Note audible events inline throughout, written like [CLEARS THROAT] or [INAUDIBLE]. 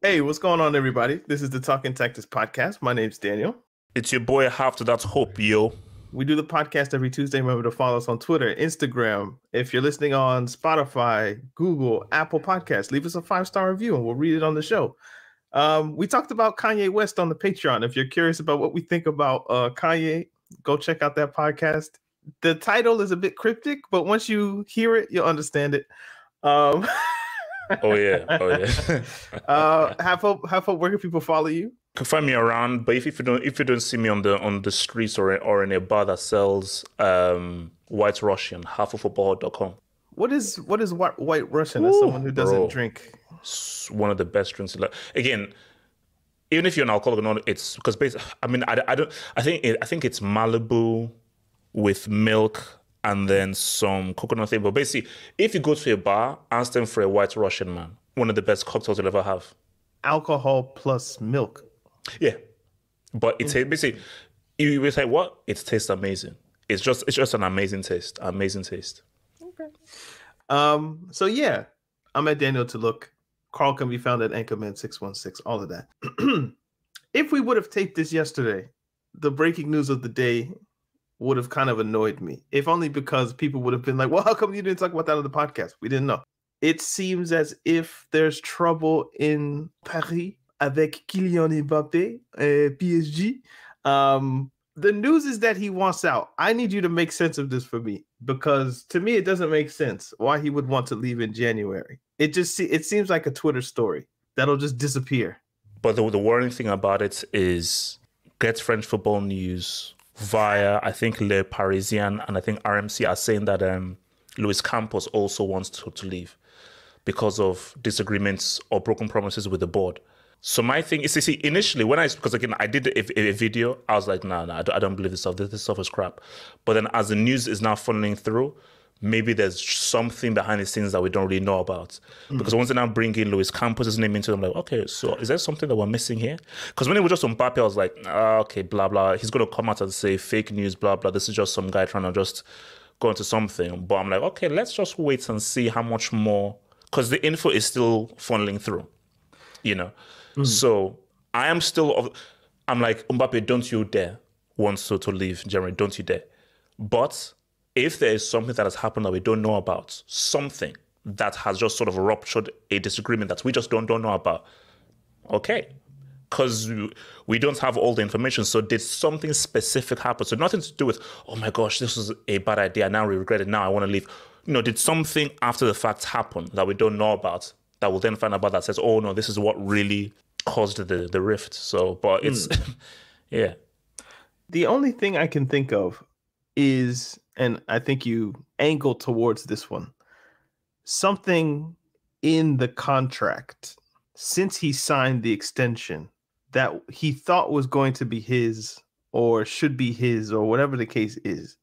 Hey, what's going on, everybody? This is the Talking Tactics podcast. My name's Daniel. It's your boy half to that hope, yo. We do the podcast every Tuesday. Remember to follow us on Twitter, Instagram. If you're listening on Spotify, Google, Apple Podcasts, leave us a five star review and we'll read it on the show. Um, we talked about Kanye West on the Patreon. If you're curious about what we think about uh, Kanye, go check out that podcast. The title is a bit cryptic, but once you hear it, you'll understand it. Um, [LAUGHS] Oh yeah, oh yeah. [LAUGHS] uh, half hope, half hope. Where can people follow you? can find me around, but if, if you don't if you don't see me on the on the streets or or in a bar that sells um white Russian, halfoffootball.com. What is what is white, white Russian as someone who doesn't bro. drink? It's one of the best drinks. Again, even if you're an alcoholic or not, it's because basically, I mean, I, I don't. I think it, I think it's Malibu with milk and then some coconut thing. But basically, if you go to a bar, ask them for a white Russian man. One of the best cocktails you'll ever have. Alcohol plus milk. Yeah, but it's basically you will say what? It tastes amazing. It's just it's just an amazing taste. Amazing taste. Okay. Um. So yeah, I'm at Daniel to look. Carl can be found at Anchorman six one six. All of that. [CLEARS THROAT] if we would have taped this yesterday, the breaking news of the day would have kind of annoyed me. If only because people would have been like, "Well, how come you didn't talk about that on the podcast?" We didn't know. It seems as if there's trouble in Paris avec Kylian Mbappé, uh, PSG. Um, the news is that he wants out. I need you to make sense of this for me because to me it doesn't make sense why he would want to leave in January. It just it seems like a Twitter story that'll just disappear. But the, the worrying thing about it is get French football news via I think Le Parisien and I think RMC are saying that um, Luis Campos also wants to, to leave because of disagreements or broken promises with the board. So my thing is, you see, initially when I, because again, I did a, a video, I was like, no, no, I don't, I don't believe this stuff. This, this stuff is crap. But then as the news is now funneling through, maybe there's something behind the scenes that we don't really know about. Because once they now bring in Luis Campos' name into it, I'm like, okay, so is there something that we're missing here? Because when it was just on Mbappe, I was like, ah, okay, blah, blah. He's going to come out and say fake news, blah, blah. This is just some guy trying to just go into something. But I'm like, okay, let's just wait and see how much more, because the info is still funneling through, you know? So I am still, of, I'm like, Mbappe, don't you dare want to, to leave Germany, don't you dare. But if there is something that has happened that we don't know about, something that has just sort of ruptured a disagreement that we just don't, don't know about, okay. Because we don't have all the information. So did something specific happen? So nothing to do with, oh my gosh, this was a bad idea. Now we regret it. Now I want to leave. You know, did something after the fact happen that we don't know about that we'll then find out about that says, oh no, this is what really caused the, the rift. So, but it's, hmm. [LAUGHS] yeah. The only thing I can think of is, and I think you angle towards this one, something in the contract since he signed the extension that he thought was going to be his or should be his or whatever the case is.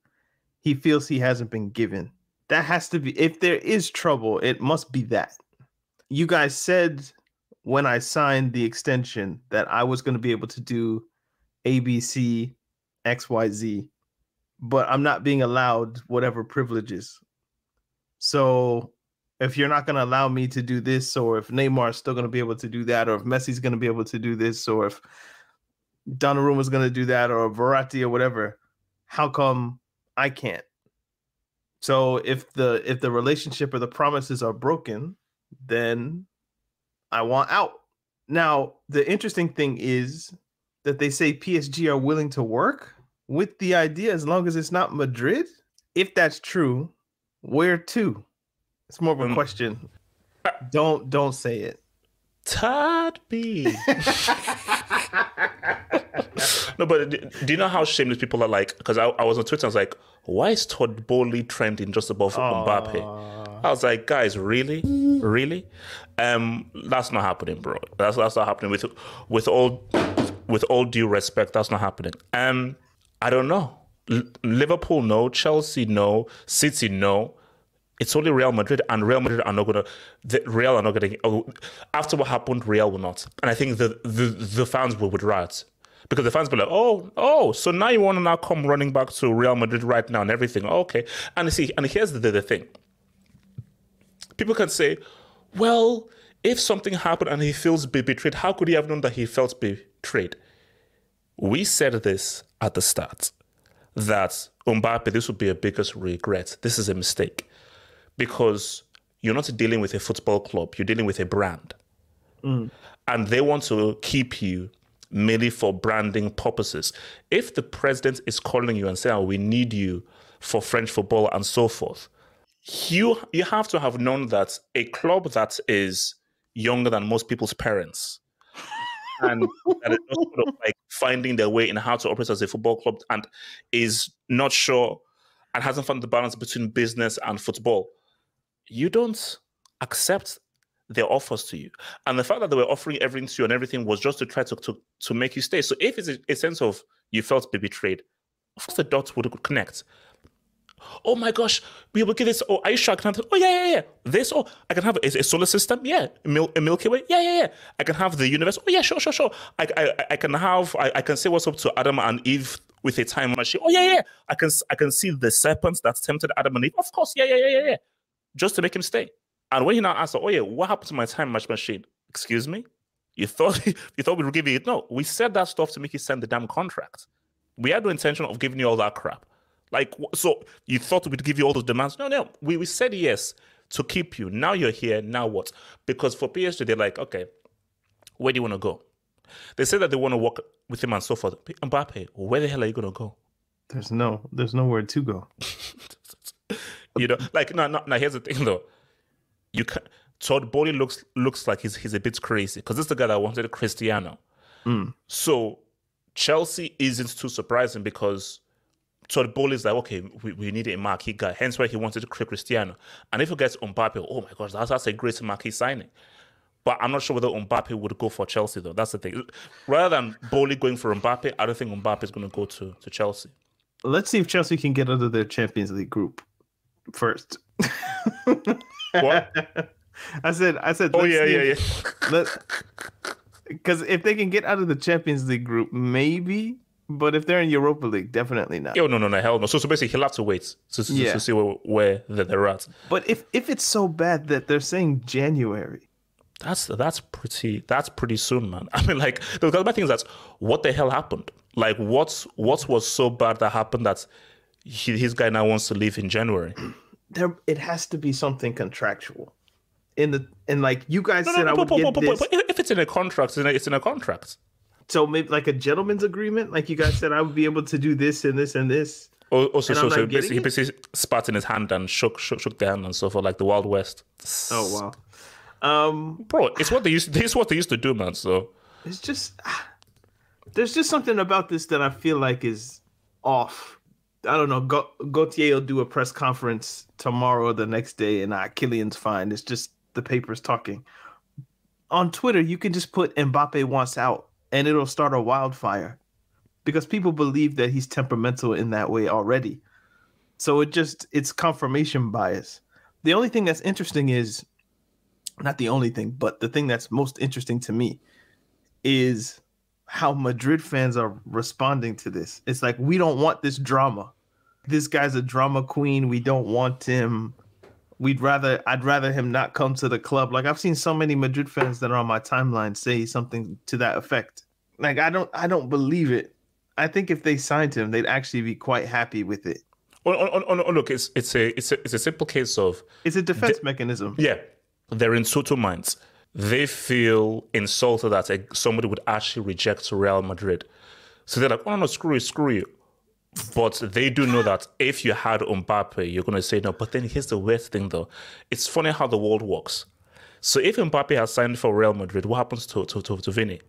He feels he hasn't been given. That has to be, if there is trouble, it must be that. you guys said when I signed the extension that I was going to be able to do ABC, XYZ, but I'm not being allowed whatever privileges. So if you're not going to allow me to do this, or if Neymar is still going to be able to do that, or if Messi's going to be able to do this, or if Donnarumma's going to do that, or Verratti or whatever, how come I can't? So if the if the relationship or the promises are broken, then I want out. Now, the interesting thing is that they say PSG are willing to work with the idea as long as it's not Madrid. If that's true, where to? It's more of a um, question. Don't don't say it. Todd B. [LAUGHS] no, but do, do, you know how shameless people are like? Because I, I, was on Twitter, I was like, why is Todd Boehly trending just above uh... Mbappe? I was like, guys, really, really? Um, that's not happening, bro. That's that's not happening. With with all with all due respect, that's not happening. Um, I don't know. L- Liverpool, no. Chelsea, no. City, no. It's only Real Madrid, and Real Madrid are not gonna. The Real are not gonna. Oh, after what happened, Real will not. And I think the the, the fans will would riot because the fans be like, oh, oh, so now you want to now come running back to Real Madrid right now and everything. Okay, and see, and here's the, the thing. People can say, well, if something happened and he feels betrayed, how could he have known that he felt betrayed? We said this at the start that Mbappe, this would be a biggest regret. This is a mistake because you're not dealing with a football club, you're dealing with a brand. Mm. And they want to keep you merely for branding purposes. If the president is calling you and saying, oh, we need you for French football and so forth, you you have to have known that a club that is younger than most people's parents and that is sort of [LAUGHS] like finding their way in how to operate as a football club and is not sure and hasn't found the balance between business and football, you don't accept their offers to you. And the fact that they were offering everything to you and everything was just to try to to, to make you stay. So if it's a, a sense of you felt betrayed, of course the dots would connect oh my gosh, we will get this. Oh, you sure I can have Oh, yeah, yeah, yeah. This, oh, I can have a, a solar system. Yeah. A, Mil- a Milky Way. Yeah, yeah, yeah. I can have the universe. Oh, yeah, sure, sure, sure. I, I, I can have, I, I can say what's up to Adam and Eve with a time machine. Oh, yeah, yeah. I can, I can see the serpents that tempted Adam and Eve. Of course. Yeah, yeah, yeah, yeah, yeah. Just to make him stay. And when he now asks, oh, yeah, what happened to my time machine? Excuse me? You thought [LAUGHS] you thought we give you it? No, we said that stuff to make you send the damn contract. We had no intention of giving you all that crap. Like, so you thought we'd give you all those demands? No, no. We, we said yes to keep you. Now you're here. Now what? Because for PSG, they're like, okay, where do you want to go? They say that they want to work with him and so forth. Mbappe, where the hell are you going to go? There's no, there's nowhere to go. [LAUGHS] you know, like, no, no, now here's the thing though. You can Todd Boehly looks looks like he's he's a bit crazy because this is the guy that wanted Cristiano. Mm. So Chelsea isn't too surprising because so the ball is like, okay, we, we need a marquee guy. Hence why he wanted to create Cristiano. And if he gets Mbappe, oh my gosh, that's, that's a great marquee signing. But I'm not sure whether Mbappe would go for Chelsea though. That's the thing. Rather than Boehly going for Mbappe, I don't think Mbappe is going to go to, to Chelsea. Let's see if Chelsea can get out of their Champions League group first. [LAUGHS] what? I said, I said. Oh yeah, yeah, yeah. Because if they can get out of the Champions League group, maybe but if they're in Europa League, definitely not. Oh no, no, no, hell no. So, so basically, he'll have to wait to, to, yeah. to see where, where they're at. But if if it's so bad that they're saying January, that's that's pretty that's pretty soon, man. [LAUGHS] I mean, like the bad thing is that what the hell happened? Like, what's what was so bad that happened that he, his guy now wants to leave in January? [CLEARS THROAT] There, it has to be something contractual. In the and like you guys no, said, no, no, I would but, get but, this. But if it's in a contract, it's in a, it's in a contract. So maybe like a gentleman's agreement, like you guys said, I would be able to do this and this and this. Oh, also, so, so basically, he basically spat in his hand and shook, shook, shook the hand and so forth, like the Wild West. Oh wow, um, bro, it's what they used. To, it's what they used to do, man. So it's just there's just something about this that I feel like is off. I don't know. Galtier will do a press conference tomorrow or the next day, and uh, Kylian's fine. It's just the papers talking. On Twitter, you can just put Mbappe wants out and it'll start a wildfire because people believe that he's temperamental in that way already. So it just it's confirmation bias. The only thing that's interesting is not the only thing, but the thing that's most interesting to me is how Madrid fans are responding to this. It's like we don't want this drama. This guy's a drama queen. We don't want him. We'd rather I'd rather him not come to the club. Like I've seen so many Madrid fans that are on my timeline say something to that effect. Like I don't I don't believe it. I think if they signed him, they'd actually be quite happy with it. Oh, oh, oh, oh, look, it's it's a it's a it's a simple case of It's a defense mechanism. yeah, they're in total minds. They feel insulted that eh, somebody would actually reject Real Madrid, so they're like, "Oh no, screw you, screw you." But they do know that if you had Mbappe, you're going to say no. But then here's the weird thing, though. It's funny how the world works. So if Mbappe has signed for Real Madrid, what happens to to to, to Vinny?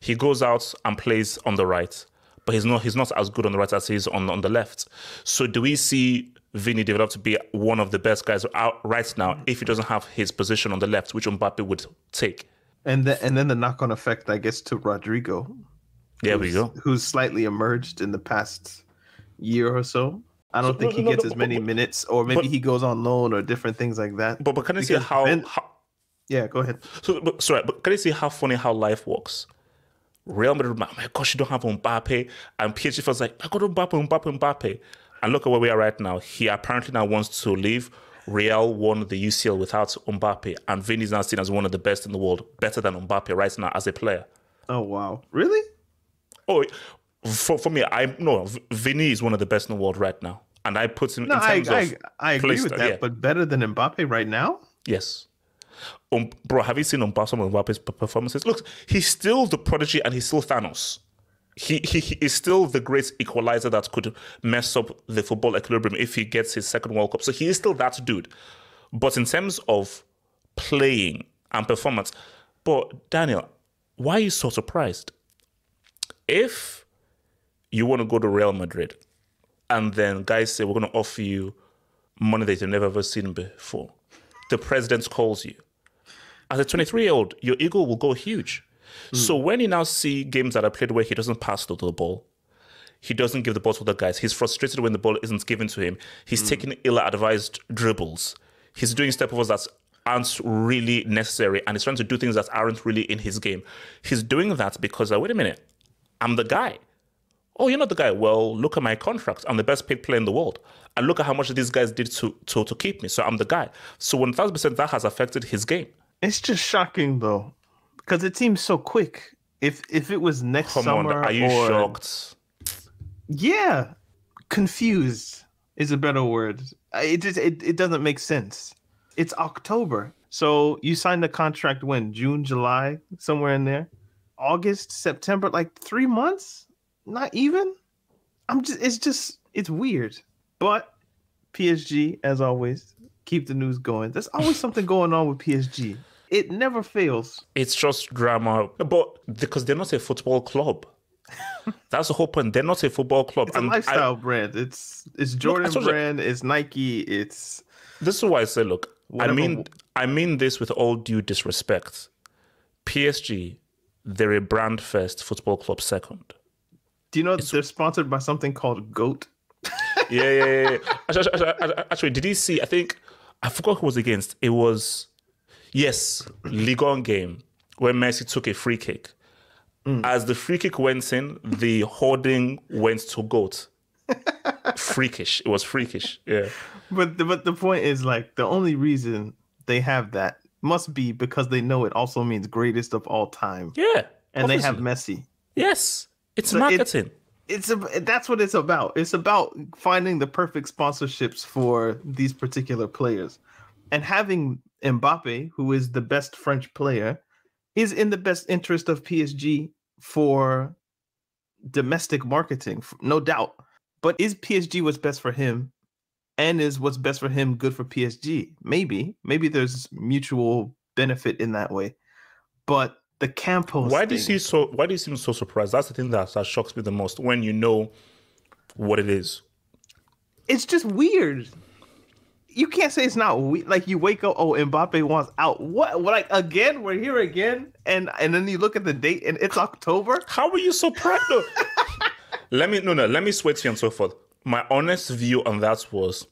He goes out and plays on the right, but he's not he's not as good on the right as he is on on the left. So do we see Vinny develop to be one of the best guys out right now if he doesn't have his position on the left, which Mbappe would take? And then and then the knock on effect, I guess, to Rodrygo. There we go. Who's slightly emerged in the past year or so. I don't So- think no, he no, gets no, as but- many but- minutes, or maybe but- he goes on loan or different things like that. But but can I see how, Ben- how yeah, go ahead. So, but, sorry, but can you see how funny how life works? Real Madrid, my my gosh, you don't have Mbappe, and PSG fans like, I got Mbappe, Mbappe, Mbappe, and look at where we are right now. He apparently now wants to leave. Real won the UCL without Mbappe, and Vinny's now seen as one of the best in the world, better than Mbappe right now as a player. Oh wow, really? Oh, for for me, I no, Vinny is one of the best in the world right now, and I put him No, in I terms I, of I agree place- with that, yeah. but better than Mbappe right now. Yes. Um, bro, have you seen Mbappe, some of Mbappe's performances? Look, he's still the prodigy and he's still Thanos. He, he, he is still the great equalizer that could mess up the football equilibrium if he gets his second World Cup. So he is still that dude. But in terms of playing and performance, but Daniel, why are you so surprised? If you want to go to Real Madrid and then guys say, we're going to offer you money that you've never ever seen before, the president calls you. As a 23 year old, your ego will go huge. So when you now see games that are played where he doesn't pass the, the ball, he doesn't give the ball to the guys, he's frustrated when the ball isn't given to him, he's taking ill advised dribbles, he's doing step overs that aren't really necessary, and he's trying to do things that aren't really in his game. He's doing that because, uh, wait a minute, I'm the guy. Oh, you're not the guy. Well, look at my contract. I'm the best paid player in the world. And look at how much these guys did to, to, to keep me. So I'm the guy. So 1000% that has affected his game. It's just shocking though, because it seems so quick. If if it was next Come summer, on. Are you or, shocked? Yeah, confused is a better word. It just it, it doesn't make sense. It's October, so you signed the contract when June, July, somewhere in there, August, September, like three months, not even. I'm just it's just it's weird, but PSG as always keep the news going. There's always something [LAUGHS] going on with PSG. It never fails. It's just drama. But because they're not a football club. [LAUGHS] That's the whole point. They're not a football club. It's a And I- lifestyle brand. It's it's Jordan you- brand. It's Nike. It's this is why I say, look, I mean, I mean this with all due disrespect. PSG, they're a brand first, football club second. Do you know they're sponsored by something called Goat? [LAUGHS] yeah, yeah, yeah. yeah. Actually, actually, actually, actually, did you see? I think I forgot who was against. It was yes, Ligue 1 game where Messi took a free kick. Mm. As the free kick went in, the hoarding went to goat. [LAUGHS] freakish. It was freakish. Yeah. But the, but the point is like the only reason they have that must be because they know it also means greatest of all time. Yeah. And they have obviously. Messi. Yes. It's So it- marketing. It's a, that's what it's about. It's about finding the perfect sponsorships for these particular players. And having Mbappe, who is the best French player, is in the best interest of PSG for domestic marketing, no doubt. But is PSG what's best for him? And is what's best for him good for PSG? Maybe. Maybe there's mutual benefit in that way. But the Campos Why do you thing- so? Why do you seem so surprised? That's the thing that, that shocks me the most when you know what it is. it's just weird. You can't say it's not we- like you wake up. Oh, Mbappe wants out. What? what? Like again? We're here again, and and then you look at the date, and it's October. How are you so proud? [LAUGHS] Let me no no. Let me sweat you and so forth. My honest view on that was,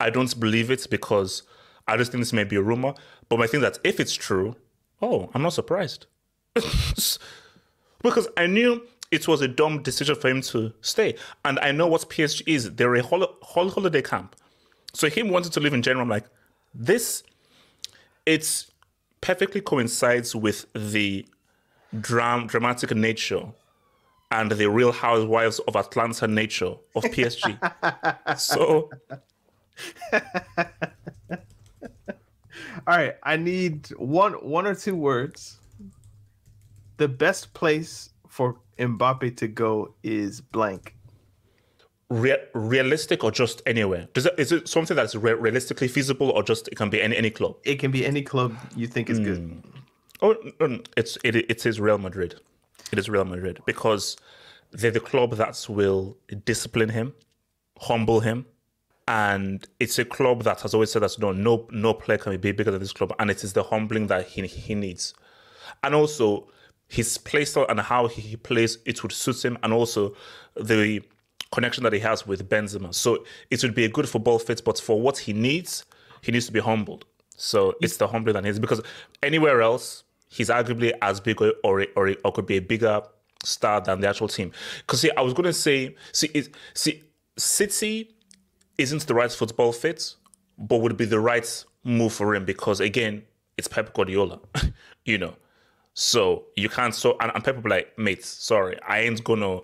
I don't believe it because I just think this may be a rumor. But my thing that if it's true, oh, I'm not surprised. [LAUGHS] because I knew it was a dumb decision for him to stay. And I know what PSG is. They're a whole, whole holiday camp. So him wanting to live in general, I'm like, this, it's perfectly coincides with the dram- dramatic nature and the real housewives of Atlanta nature of PSG. [LAUGHS] so All right, I need one one or two words. The best place for Mbappe to go is blank. Re- realistic or just anywhere? Does it, is it something that's re- realistically feasible or just it can be any any club? It can be any club you think is good. Hmm. Oh, it's it, it is Real Madrid. It is Real Madrid because they're the club that will discipline him, humble him, and it's a club that has always said that no no no player can be bigger than this club, and it is the humbling that he he needs, and also his play style and how he plays it would suit him, and also the connection that he has with Benzema. So it would be a good football fit, but for what he needs, he needs to be humbled. So it's the humbling that he needs because anywhere else, he's arguably as big or or, or, or could be a bigger star than the actual team. Because see, I was going to say, see, it, see, City isn't the right football fit, but would be the right move for him because again, it's Pep Guardiola, [LAUGHS] you know. So you can't so and, and Pep will be like, mate, sorry, I ain't gonna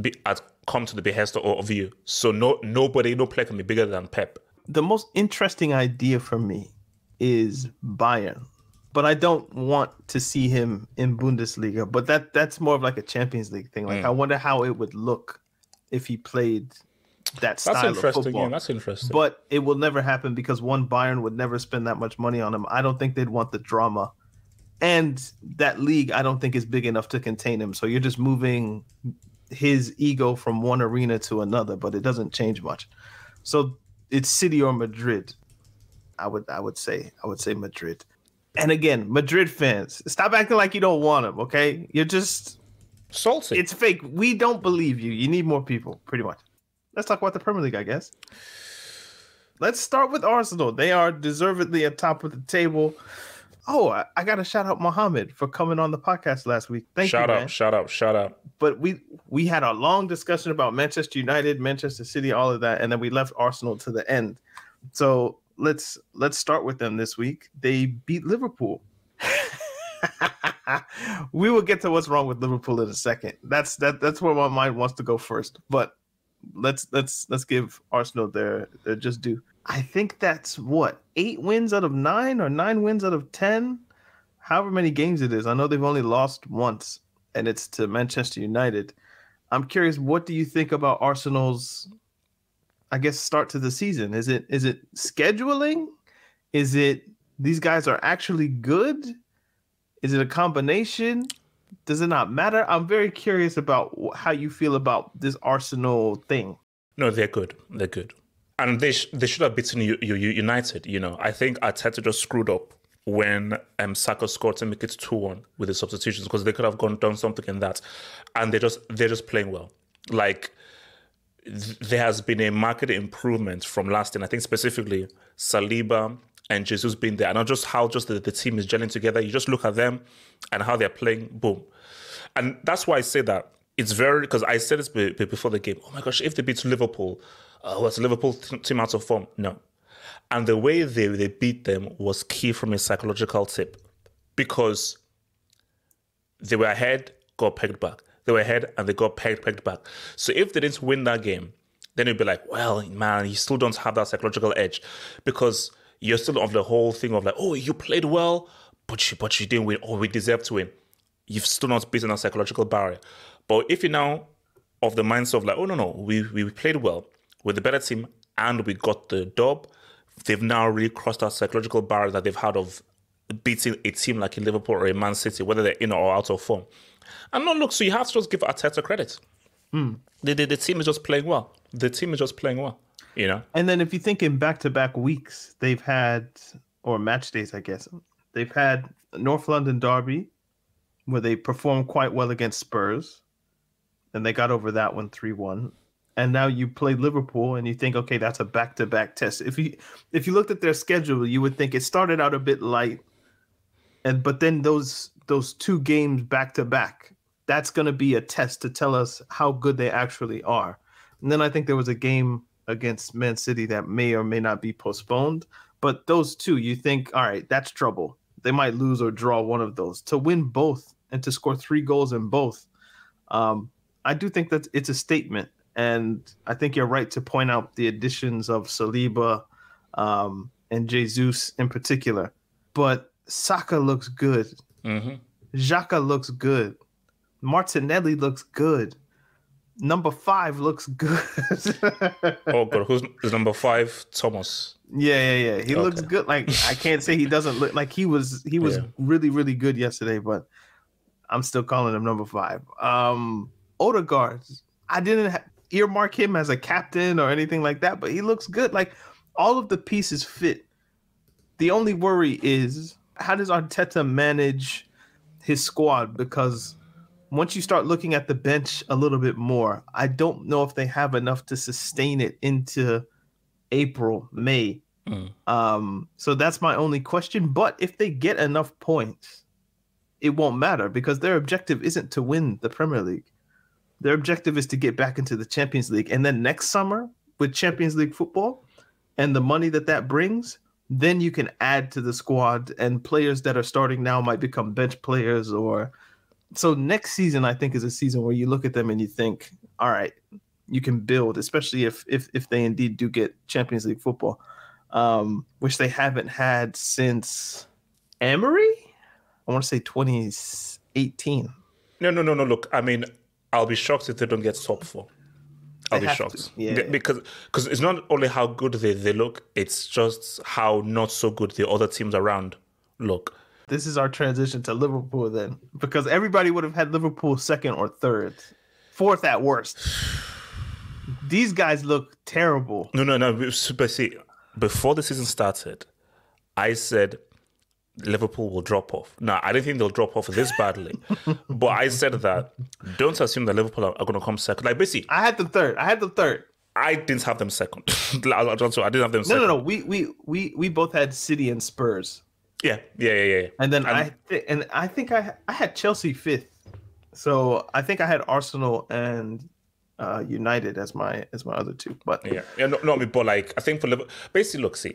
be at come to the behest of, of you. So no nobody, no player can be bigger than Pep. The most interesting idea for me is Bayern. But I don't want to see him in Bundesliga. But that that's more of like a Champions League thing. Like Mm. I wonder how it would look if he played that style That's of interesting. football. Yeah, that's interesting. But it will never happen because one Bayern would never spend that much money on him. I don't think they'd want the drama. And that league, I don't think is big enough to contain him. So you're just moving his ego from one arena to another, but it doesn't change much. So it's City or Madrid. I would I would say I would say Madrid. And again, Madrid fans, stop acting like you don't want him, okay? You're just salty. It's fake. We don't believe you. You need more people, pretty much. Let's talk about the Premier League, I guess. Let's start with Arsenal. They are deservedly at top of the table. Oh, I, I got to shout out Mohammed for coming on the podcast last week. Thank shout you, out, shout out, shout out. But we we had a long discussion about Manchester United, Manchester City, all of that, and then we left Arsenal to the end. So let's let's start with them this week. They beat Liverpool. [LAUGHS] we will get to what's wrong with Liverpool in a second. That's that that's where my mind wants to go first. But let's let's let's give Arsenal their their just due. I think that's what eight wins out of nine or nine wins out of ten, however many games it is. I know they've only lost once, and it's to Manchester United. I'm curious, what do you think about Arsenal's, I guess, start to the season? Is it is it scheduling? Is it these guys are actually good? Is it a combination? Does it not matter? I'm very curious about how you feel about this Arsenal thing. No, they're good. They're good. And they sh- they should have beaten you, you, United. You know, I think Arteta just screwed up when um, Saka scored to make it two one with the substitutions because they could have gone done something in that, and they just they're just playing well. Like th- there has been a market improvement from last year. I think specifically Saliba and Jesus being there, and not just how just the, the team is gelling together. You just look at them and how they're playing. Boom, and that's why I say that it's very because I said this be- be- before the game. Oh my gosh, if they beat Liverpool, uh, was Liverpool team out of form? No, and the way they they beat them was key from a psychological tip because they were ahead, got pegged back. They were ahead and they got pegged pegged back. So if they didn't win that game, then you'd be like, well, man, you still don't have that psychological edge because you're still on the whole thing of like, oh, you played well, but you but you didn't win. Oh, we deserve to win. You've still not beaten that psychological barrier. But if you're now of the mindset of like, oh no, no, we we played well with the better team and we got the dub, they've now really crossed that psychological barrier that they've had of beating a team like in Liverpool or in Man City, whether they're in or out of form. And no, look, so you have to just give Arteta credit. Hmm. The, the, the team is just playing well. The team is just playing well, you know? And then if you think in back to back weeks, they've had, or match days, I guess, they've had North London Derby, where they performed quite well against Spurs. And they got over that one 3 1. and now you play Liverpool and you think, okay, that's a back-to-back test. If you if you looked at their schedule, you would think it started out a bit light, and but then those those two games back to back, that's going to be a test to tell us how good they actually are. And then I think there was a game against Man City that may or may not be postponed, but those two, you think, all right, that's trouble. They might lose or draw one of those. To win both and to score three goals in both, um, I do think that it's a statement and I think you're right to point out the additions of Saliba um, and Jesus in particular. But Saka looks good. Mm-hmm. Xhaka looks good. Martinelli looks good. Number five looks good. oh god, who's is number five? Thomas. Yeah, yeah, yeah. He okay. looks good. Like I can't say he doesn't look like he was. He was yeah. really, really good yesterday, but I'm still calling him number five. Um, Odegaard. I didn't ha- earmark him as a captain or anything like that, but he looks good. Like all of the pieces fit. The only worry is how does Arteta manage his squad? Because once you start looking at the bench a little bit more, I don't know if they have enough to sustain it into April, May. Mm. Um, so that's my only question. But if they get enough points, it won't matter because their objective isn't to win the Premier League. Their objective is to get back into the Champions League. And then next summer, with Champions League football and the money that that brings, then you can add to the squad, and players that are starting now might become bench players. Or so next season, I think, is a season where you look at them and you think, all right, you can build, especially if if if they indeed do get Champions League football, um, which they haven't had since Emery. I want to say 2018. No, no, no, no. Look, I mean, I'll be shocked if they don't get top four. I'll they be shocked. Yeah. Because because it's not only how good they, they look, it's just how not so good the other teams around look. This is our transition to Liverpool then. Because everybody would have had Liverpool second or third. Fourth at worst. These guys look terrible. No, no, no. But see, before the season started, I said Liverpool will drop off. Now, I don't think they'll drop off this badly, [LAUGHS] but I said that don't assume that Liverpool are, are going to come second. Like basically, I had the third. I had the third. I didn't have them second. [LAUGHS] I didn't have them. No, second. no, no. We we we we both had City and Spurs. Yeah, yeah, yeah, yeah. And then and, I th- and I think I I had Chelsea fifth. So I think I had Arsenal and uh, United as my as my other two. But yeah, yeah, not, not me, but like I think for Liverpool, basically, look, see,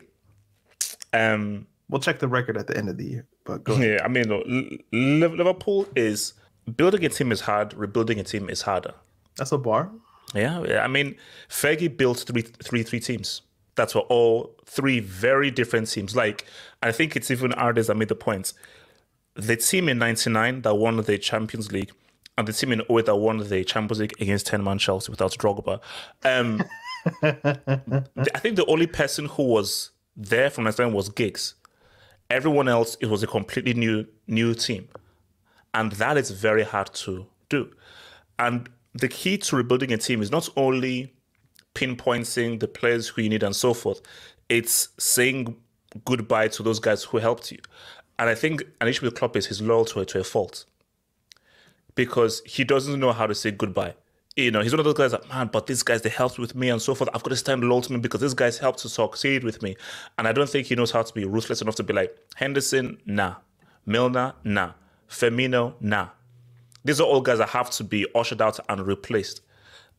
um We'll check the record at the end of the year. But yeah, I mean, look, Liverpool is building a team is hard. Rebuilding a team is harder. That's a bar. Yeah, yeah. I mean, Fergie built three, three, three teams. That's for all three very different teams. Like, I think it's even artists that made the points. The team in '99 that won the Champions League, and the team in 08 that won the Champions League against 10 man Chelsea without Drogba. Um, [LAUGHS] I think the only person who was there from '99 was Giggs. Everyone else, it was a completely new new team, and that is very hard to do. And the key to rebuilding a team is not only pinpointing the players who you need and so forth. It's saying goodbye to those guys who helped you. And I think an issue with Klopp is he's loyal to, to a fault because he doesn't know how to say goodbye you know, he's one of those guys that, man, but these guys, they helped with me and so forth. I've got to stand loyal to me because these guys helped to succeed with me. And I don't think he knows how to be ruthless enough to be like, Henderson, nah. Milner, nah. Firmino, nah. These are all guys that have to be ushered out and replaced.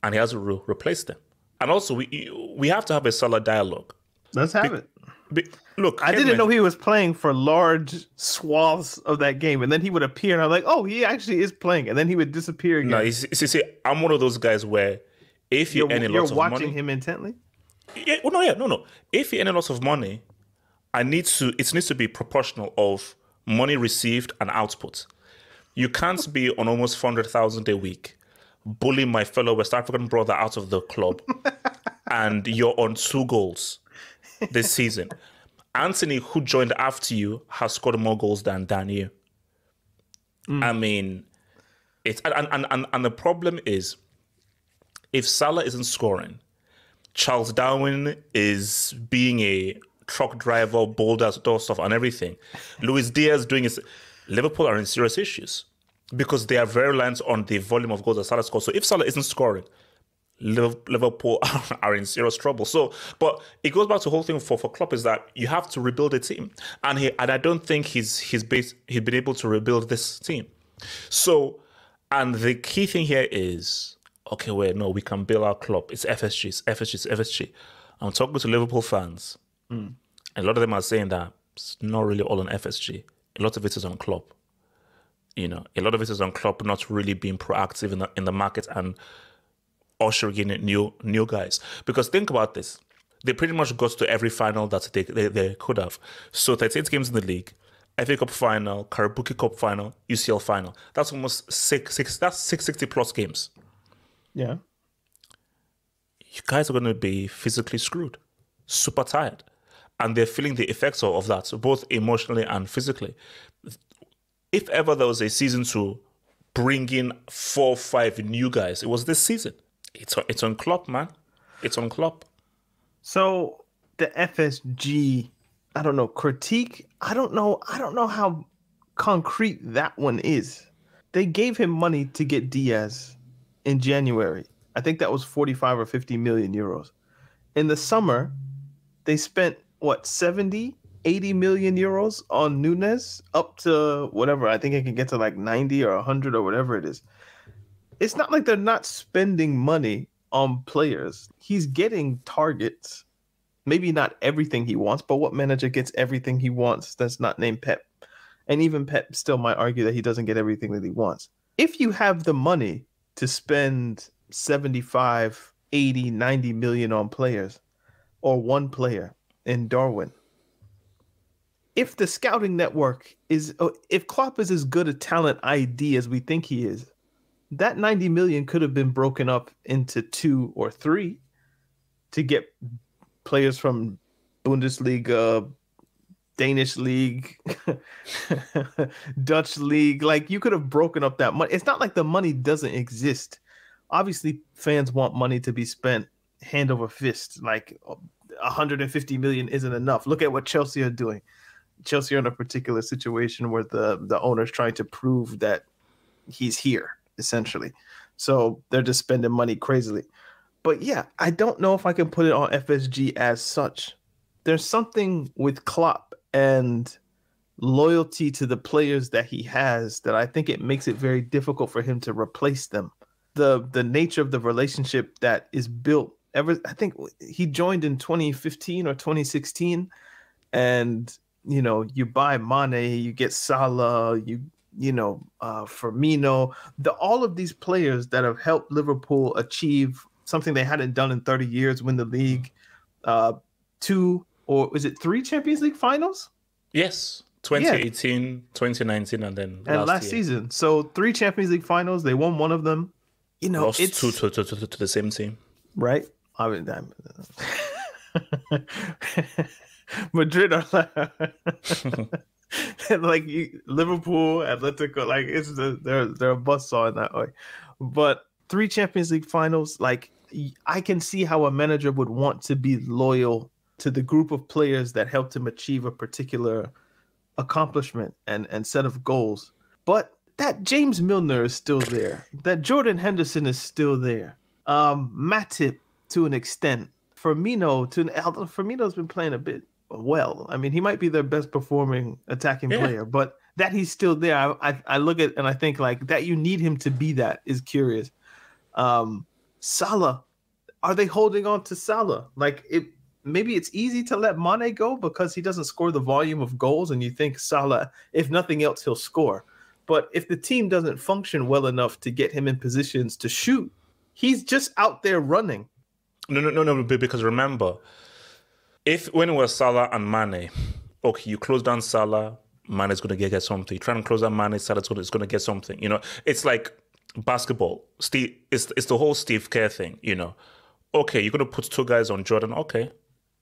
And he has to re- replace them. And also, we we have to have a solid dialogue. Let's have be- it. Be, look, I didn't know he was playing for large swaths of that game, and then he would appear, and I'm like, oh, he actually is playing, and then he would disappear again. No, you see, see I'm one of those guys where if you you're, earn you're lots of watching him intently. Yeah, well, no, yeah, no, no. If you earn a lot of money, I need to. It needs to be proportional of money received and output. You can't be on almost four hundred thousand a week, bullying my fellow West African brother out of the club, [LAUGHS] and you're on two goals this season. Anthony, who joined after you, has scored more goals than you. Mm. I mean, it's and, and and and the problem is, if Salah isn't scoring, Charles Darwin is being a truck driver, boulder door stuff, and everything. Luis Diaz doing his. Liverpool are in serious issues because they are very reliant on the volume of goals that Salah scores. So if Salah isn't scoring, Liverpool [LAUGHS] are in serious trouble. So, but it goes back to the whole thing for for Klopp is that you have to rebuild a team, and he and I don't think he's he's based he's been able to rebuild this team. So, and the key thing here is okay, wait, no, we can build our club. It's FSG, it's FSG, it's FSG. I'm talking to Liverpool fans, mm. a lot of them are saying that it's not really all on FSG. A lot of it is on Klopp. You know, a lot of it is on Klopp not really being proactive in the in the market and ushering in new new guys. Because think about this. They pretty much got to every final that they, they, they could have. So 38 games in the league, FA Cup final, Carabao Cup final, UCL final. That's almost six six that's six sixty plus games. Yeah. You guys are gonna be physically screwed. Super tired. And they're feeling the effects of, of that, both emotionally and physically. If ever there was a season to bring in four, or five new guys, it was this season. It's on, it's on Klopp, man. It's on Klopp. So the FSG, I don't know, critique. I don't know. I don't know how concrete that one is. They gave him money to get Diaz in January. I think that was 45 or 50 million euros. In the summer, they spent what 70, 80 million euros on Nunez up to whatever. I think it can get to like 90 or 100 or whatever it is it's not like they're not spending money on players. He's getting targets. Maybe not everything he wants, but what manager gets everything he wants that's not named Pep? And even Pep still might argue that he doesn't get everything that he wants. If you have the money to spend 75, 80, 90 million on players or one player in Darwin, if the scouting network is, uh, if Klopp is as good a talent ID as we think he is, that 90 million could have been broken up into two or three to get players from Bundesliga, Danish league, [LAUGHS] Dutch league. Like you could have broken up that money. It's not like the money doesn't exist. Obviously, fans want money to be spent hand over fist. Like 150 million isn't enough. Look at what Chelsea are doing. Chelsea are in a particular situation where the the owner's trying to prove that he's here essentially. So they're just spending money crazily. But yeah, I don't know if I can put it on FSG as such. There's something with Klopp and loyalty to the players that he has that I think it makes it very difficult for him to replace them. The the nature of the relationship that is built ever I think he joined in 2015 or 2016 and you know you buy Mane, you get Salah, you you know, uh, Firmino, the all of these players that have helped Liverpool achieve something they hadn't done in 30 years, win the league, uh, two or is it three Champions League finals? Yes, 2018, yeah. 2019, and then and last, last season. So three Champions League finals. They won one of them. You know, Lost it's two to, to, to, to the same team, right? I mean, [LAUGHS] [LAUGHS] [LAUGHS] Madrid are. like [LAUGHS] Liverpool, Atletico, like it's the they're they're a buzzsaw in that way. But three Champions League finals, like I can see how a manager would want to be loyal to the group of players that helped him achieve a particular accomplishment and and set of goals. But that James Milner is still there. That Jordan Henderson is still there. Um, Matip to an extent. Firmino to an Firmino's been playing a bit well. I mean, he might be their best performing attacking yeah. player, but that he's still there, I, I, I look at and I think like that you need him to be that is curious. Um, Salah, are they holding on to Salah? Like it, maybe it's easy to let Mane go because he doesn't score the volume of goals, and you think Salah, if nothing else, he'll score. But if the team doesn't function well enough to get him in positions to shoot, he's just out there running. No, no, no, no. Because remember, if when it was Salah and Mane, okay, you close down Salah, Mane is going to get, get something. You try and close down Mane, Salah is going to get something. You know, it's like basketball. Steve, it's it's the whole Steve Kerr thing. You know, okay, you're going to put two guys on Jordan. Okay,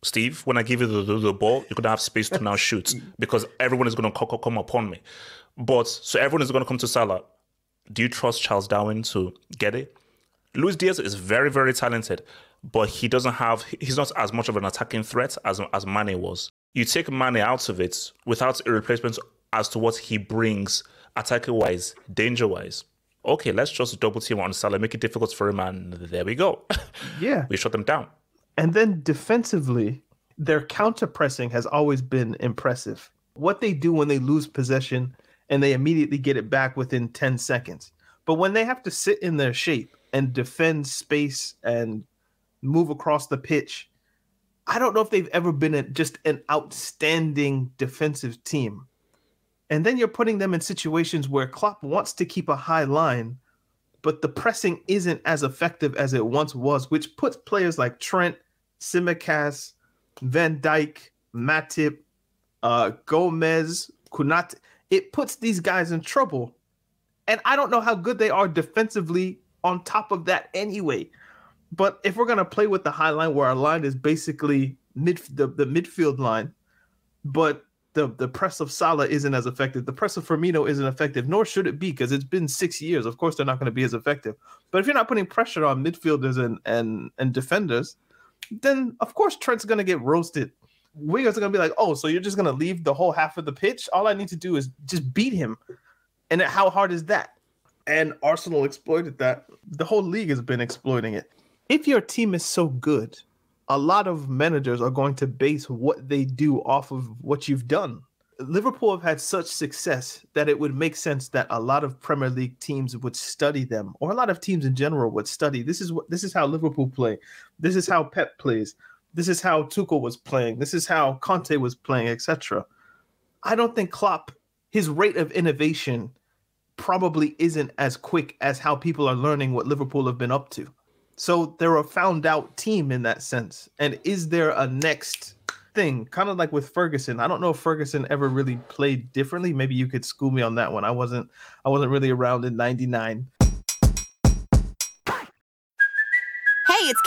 Steve, when I give you the, the, the ball, you're going to have space to now shoot [LAUGHS] because everyone is going to come upon me. But so everyone is going to come to Salah. Do you trust Charles Darwin to get it? Luis Diaz is very, very talented but he doesn't have he's not as much of an attacking threat as as Mane was. You take Mane out of it without a replacement as to what he brings attacking wise, danger wise. okay, let's just double team on Salah, make it difficult for him, and there we go. [LAUGHS] Yeah. we shut them down. And then defensively, their counter pressing has always been impressive. What they do when they lose possession and they immediately get it back within 10 seconds. But when they have to sit in their shape and defend space and move across the pitch, I don't know if they've ever been a, just an outstanding defensive team. And then you're putting them in situations where Klopp wants to keep a high line, but the pressing isn't as effective as it once was, which puts players like Trent, Tsimikas, Van Dijk, Matip, uh, Gomez, Konaté. It puts these guys in trouble. And I don't know how good they are defensively on top of that anyway. But if we're gonna play with the high line where our line is basically mid the, the midfield line, but the the press of Salah isn't as effective. The press of Firmino isn't effective, nor should it be because it's been six years. Of course, they're not going to be as effective. But if you're not putting pressure on midfielders and and and defenders, then of course Trent's going to get roasted. Wingers are going to be like, oh, so you're just going to leave the whole half of the pitch? All I need to do is just beat him. And how hard is that? And Arsenal exploited that. The whole league has been exploiting it. If your team is so good, a lot of managers are going to base what they do off of what you've done. Liverpool have had such success that it would make sense that a lot of Premier League teams would study them, or a lot of teams in general would study. This is what this is how Liverpool play. This is how Pep plays. This is how Tuchel was playing. This is how Conte was playing, etc. I don't think Klopp, his rate of innovation, probably isn't as quick as how people are learning what Liverpool have been up to. So they're a found out team in that sense. And is there a next thing? Kind of like with Ferguson. I don't know if Ferguson ever really played differently. Maybe you could school me on that one. I wasn't I wasn't really around in 99.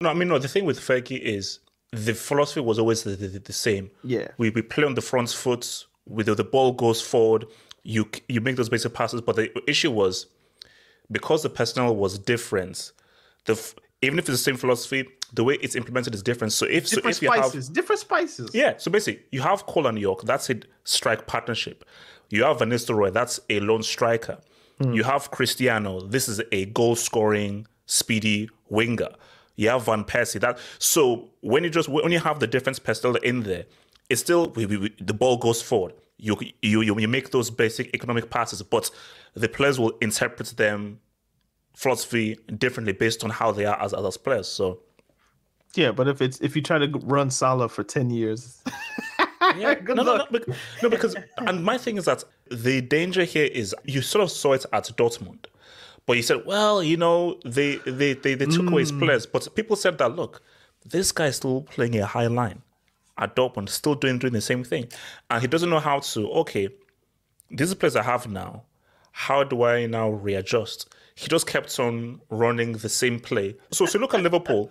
No, I mean, no, the thing with Fergie is the philosophy was always the, the, the same. Yeah. We, we play on the front foot, with the, ball goes forward, you you make those basic passes. But the issue was because the personnel was different, the even if it's the same philosophy, the way it's implemented is different. So if so Different if you have different spices. Yeah, so basically, you have Cole and Yorke, that's a strike partnership. You have Van Nistelrooy, that's a lone striker. Hmm. You have Cristiano, this is a goal scoring, speedy winger. You have Van Persie. That so when you just when you have the difference personnel in there, it's still we, we, we- the ball goes forward. You, you you you make those basic economic passes, but the players will interpret them philosophy differently based on how they are as as players. So Yeah, but if it's if you try to run Salah for 10 years, [LAUGHS] Yeah, Good no, no, no, luck. no, because and my thing is that the danger here is you sort of saw it at Dortmund, but you said, well, you know, they they they, they took away his Mm. players, but people said that look, this guy's still playing a high line at Dortmund, still doing doing the same thing, and he doesn't know how to. Okay, these are players I have now. How do I now readjust? He just kept on running the same play. So, so look at Liverpool.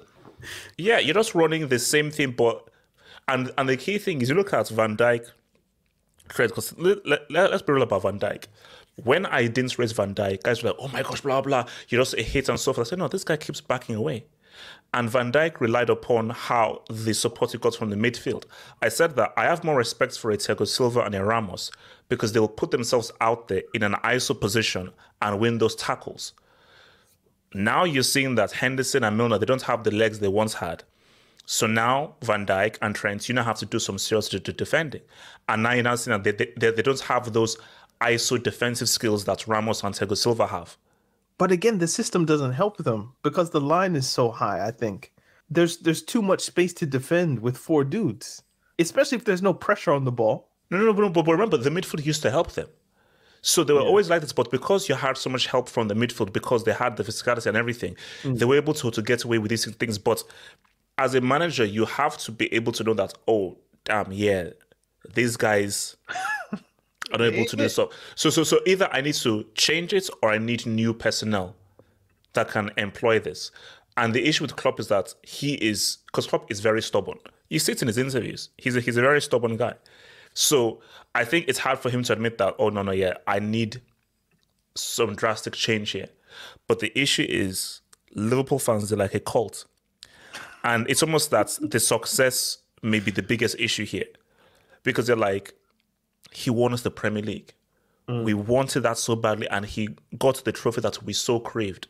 Yeah, you're just running the same thing, but and and the key thing is you look at Van Dijk, because let, let, let's be real about Van Dijk. When I didn't raise Van Dijk, guys were like, "Oh my gosh, blah blah," you just hit and so forth. I said, "No, this guy keeps backing away." And Van Dijk relied upon how the support he got from the midfield. I said that I have more respect for a Thiago Silva and a Ramos because they will put themselves out there in an ISO position and win those tackles. Now you're seeing that Henderson and Milner, they don't have the legs they once had. So now Van Dijk and Trent, you now have to do some serious defending. And now you're now seeing that they, they, they don't have those ISO defensive skills that Ramos and Thiago Silva have. But again, the system doesn't help them because the line is so high. I think there's there's too much space to defend with four dudes, especially if there's no pressure on the ball. No, no, no, but, but remember, the midfield used to help them. So they were yeah. always like this, but because you had so much help from the midfield, because they had the physicality and everything, mm. they were able to, to get away with these things. But as a manager, you have to be able to know that, oh, damn, yeah, these guys [LAUGHS] are not able to do so. So, so, so either I need to change it or I need new personnel that can employ this. And the issue with Klopp is that he is, because Klopp is very stubborn. He sits in his interviews. He's a, he's a very stubborn guy. So I think it's hard for him to admit that, oh, no, no, yeah, I need some drastic change here. But the issue is Liverpool fans are like a cult. And it's almost that the success may be the biggest issue here because they're like, he won us the Premier League. Mm. We wanted that so badly, and he got the trophy that we so craved.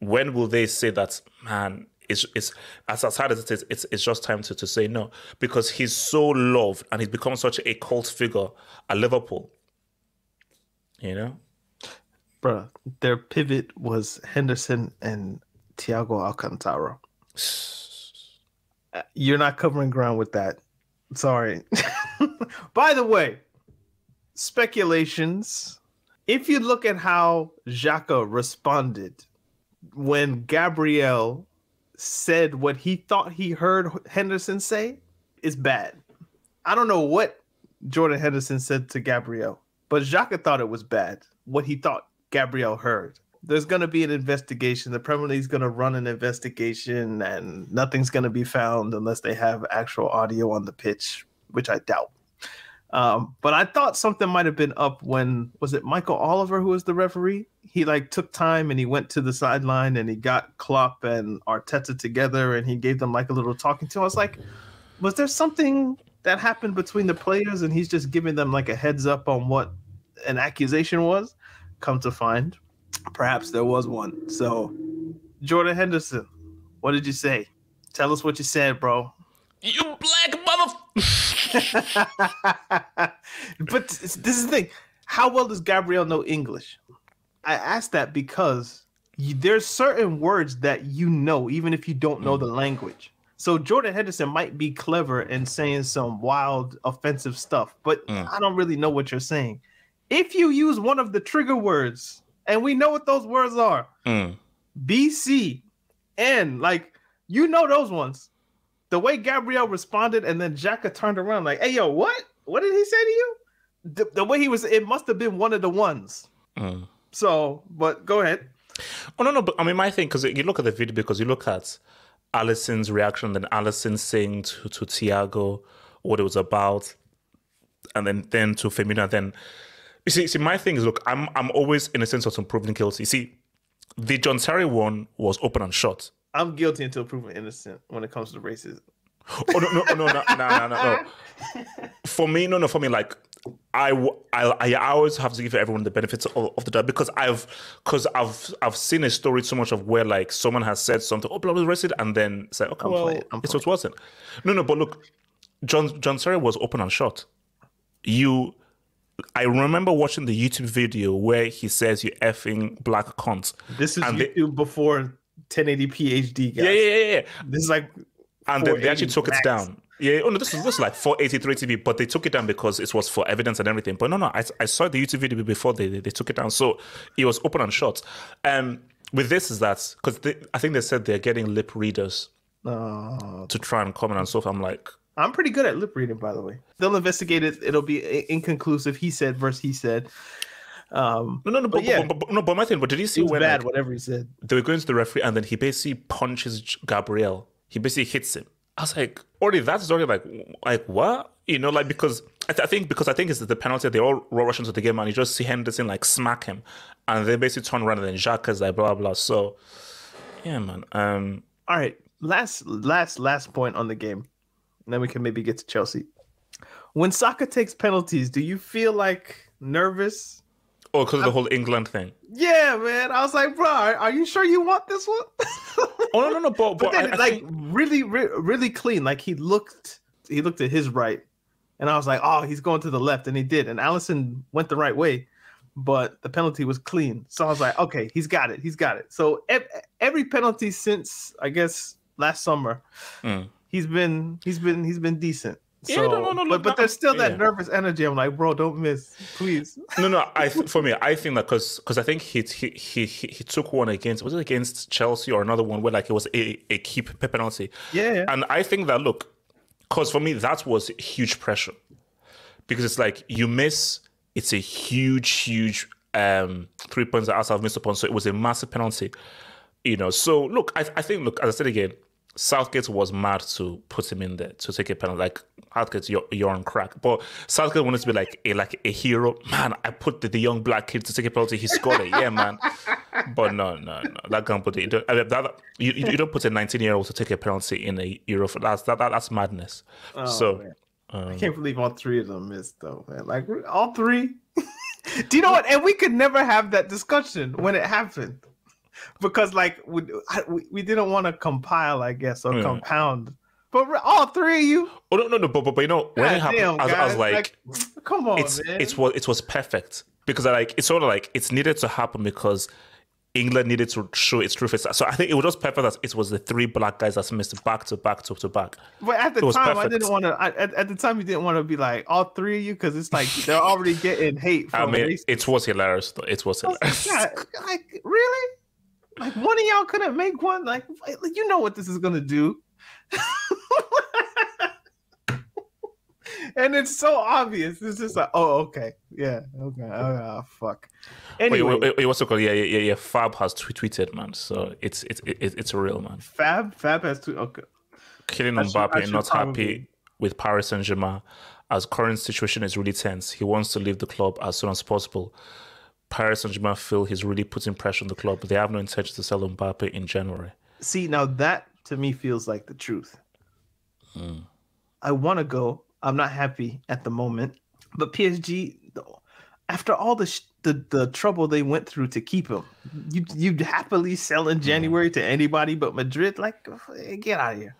When will they say that, man, it's, it's as, as hard as it is, it's, it's just time to, to say no because he's so loved and he's become such a cult figure at Liverpool. You know, bro, their pivot was Henderson and Thiago Alcantara. [SIGHS] You're not covering ground with that. Sorry. [LAUGHS] By the way, speculations. If you look at how Xhaka responded when Gabriel said what he thought he heard Henderson say is bad. I don't know what Jordan Henderson said to Gabriel, but Xhaka thought it was bad. What he thought Gabriel heard. There's going to be an investigation. The Premier League's going to run an investigation, and nothing's going to be found unless they have actual audio on the pitch, which I doubt. Um, but I thought something might have been up when was it Michael Oliver who was the referee? He like took time and he went to the sideline and he got Klopp and Arteta together and he gave them like a little talking to. I was like, was there something that happened between the players and he's just giving them like a heads up on what an accusation was? Come to find, perhaps there was one. So, Jordan Henderson, what did you say? Tell us what you said, bro. You black. [LAUGHS] but this is the thing. How well does Gabriel know English? I ask that because you, there's certain words that you know, even if you don't know mm. the language. So Jordan Henderson might be clever in saying some wild, offensive stuff, but mm. I don't really know what you're saying. If you use one of the trigger words, and we know what those words are, mm. BC, and like you know those ones the way Gabriel responded, and then Xhaka turned around like, "Hey, yo, what? What did he say to you?" The, the way he was, it must have been one of the ones. Mm. So, but go ahead. Oh no, no, but I mean, my thing because you look at the video because you look at Alisson's reaction, then Alisson saying to to Thiago what it was about, and then then to Firmino, Then you see, see, my thing is, look, I'm I'm always in a sense of some proven guilty. See, the John Terry one was open and shut. I'm guilty until proven innocent when it comes to racism. oh no no no no no no no! [LAUGHS] For me, no no for me like I, I, I always have to give everyone the benefits of, of the doubt because I've because I've I've seen a story so much of where like someone has said something oh blah blah racist and then say okay I'm well playing, it's what wasn't. No no but look John John Terry was open and shut. You I remember watching the YouTube video where he says you effing black cunts. This is YouTube they, before 1080p HD. Guys. Yeah, yeah, yeah, yeah. This is like, and they, they actually took max. it down. Yeah, oh no, this was this was like 483 TV, but they took it down because it was for evidence and everything. But no, no, I, I saw the YouTube video before they, they, they took it down, so it was open and shut. Um, with this is that because I think they said they're getting lip readers oh. to try and comment and stuff. I'm like, I'm pretty good at lip reading, by the way. They'll investigate it. It'll be inconclusive. He said versus he said. Um, no, no, no, but, yeah, but, but, no, but my thing. But did you see when bad? Like, whatever he said. They were going to the referee, and then he basically punches Gabriel. He basically hits him. I was like, already that's already like, like what? You know, like because I, th- I think because I think it's the penalty. They all rush into the game, and you just see Henderson like smack him, and they basically turn around, and then Xhaka is like blah blah. So, yeah, man. Um, all right, last last last point on the game, and then we can maybe get to Chelsea. When Saka takes penalties, do you feel like nervous Oh, because of the whole England thing. Yeah, man. I was like, bro, are you sure you want this one? [LAUGHS] oh no, no, no. But, but, but then, I, I like think... really, re- really clean. Like he looked, he looked at his right, and I was like, oh, he's going to the left, and he did, and Alisson went the right way, but the penalty was clean. So I was like, okay, he's got it, he's got it. So ev- every penalty since I guess last summer, Mm. he's been he's been he's been decent. Yeah, no, no, no, but look, but there's still that yeah. nervous energy. I'm like, bro, don't miss, please. [LAUGHS] No, no. I th- for me, I think that because because I think he, he he he he took one against was it against Chelsea or another one where like it was a a key p- penalty. Yeah. And I think that look, because for me that was huge pressure, because it's like you miss, it's a huge huge um three points that Arsenal have missed upon, so it was a massive penalty. You know, so look, I I think look as I said again. Southgate was mad to put him in there to take a penalty. Like Southgate, you're, you're on crack. But Southgate wanted to be like a like a hero. Man, I put the, the young black kid to take a penalty. He scored it. Yeah, man. But no, no, no. That can't put it. You don't, I mean, that, you, you don't put a 19 year old to take a penalty in a Euro. That's that, that that's madness. Oh, so um, I can't believe all three of them missed though, man. Like all three. [LAUGHS] Do you know what? And we could never have that discussion when it happened, because like we we, we didn't want to compile, I guess, or Yeah. compound. But all three of you, Oh no, no, no, but but, but you know when it happened, damn, I, was- I was guys, like, come on, it's man. it's what it was perfect because I like it's sort of like it's needed to happen because England needed to show its true face. So I think it was just perfect that it was the three black guys that missed back to back to to back. But at the was time, I didn't want to. At, at the time, you didn't want to be like all three of you because it's like they're already getting hate. [LAUGHS] From I mean, race- it was hilarious. Though. It was was hilarious. like, God, like really? Like one of y'all couldn't make one? Like you know what this is gonna do? [LAUGHS] and it's so obvious. It's just like, oh, okay, yeah, okay, oh, fuck. Anyway, Wait, wait, wait, what's it called? Yeah, yeah, yeah, yeah. Fab has tw- tweeted, man. So it's it's it's it's real, man. Fab, Fab has to. Okay, Kylian Mbappe not probably- happy with Paris Saint Germain as current situation is really tense. He wants to leave the club as soon as possible. Paris Saint Germain feel he's really putting pressure on the club, but they have no intention to sell Mbappe in January. see now that to me feels like the truth. Hmm. I want to go. I'm not happy at the moment, but PSG, after all the sh- the the trouble they went through to keep him, you you'd happily sell in January to anybody but Madrid. Like, get out of here.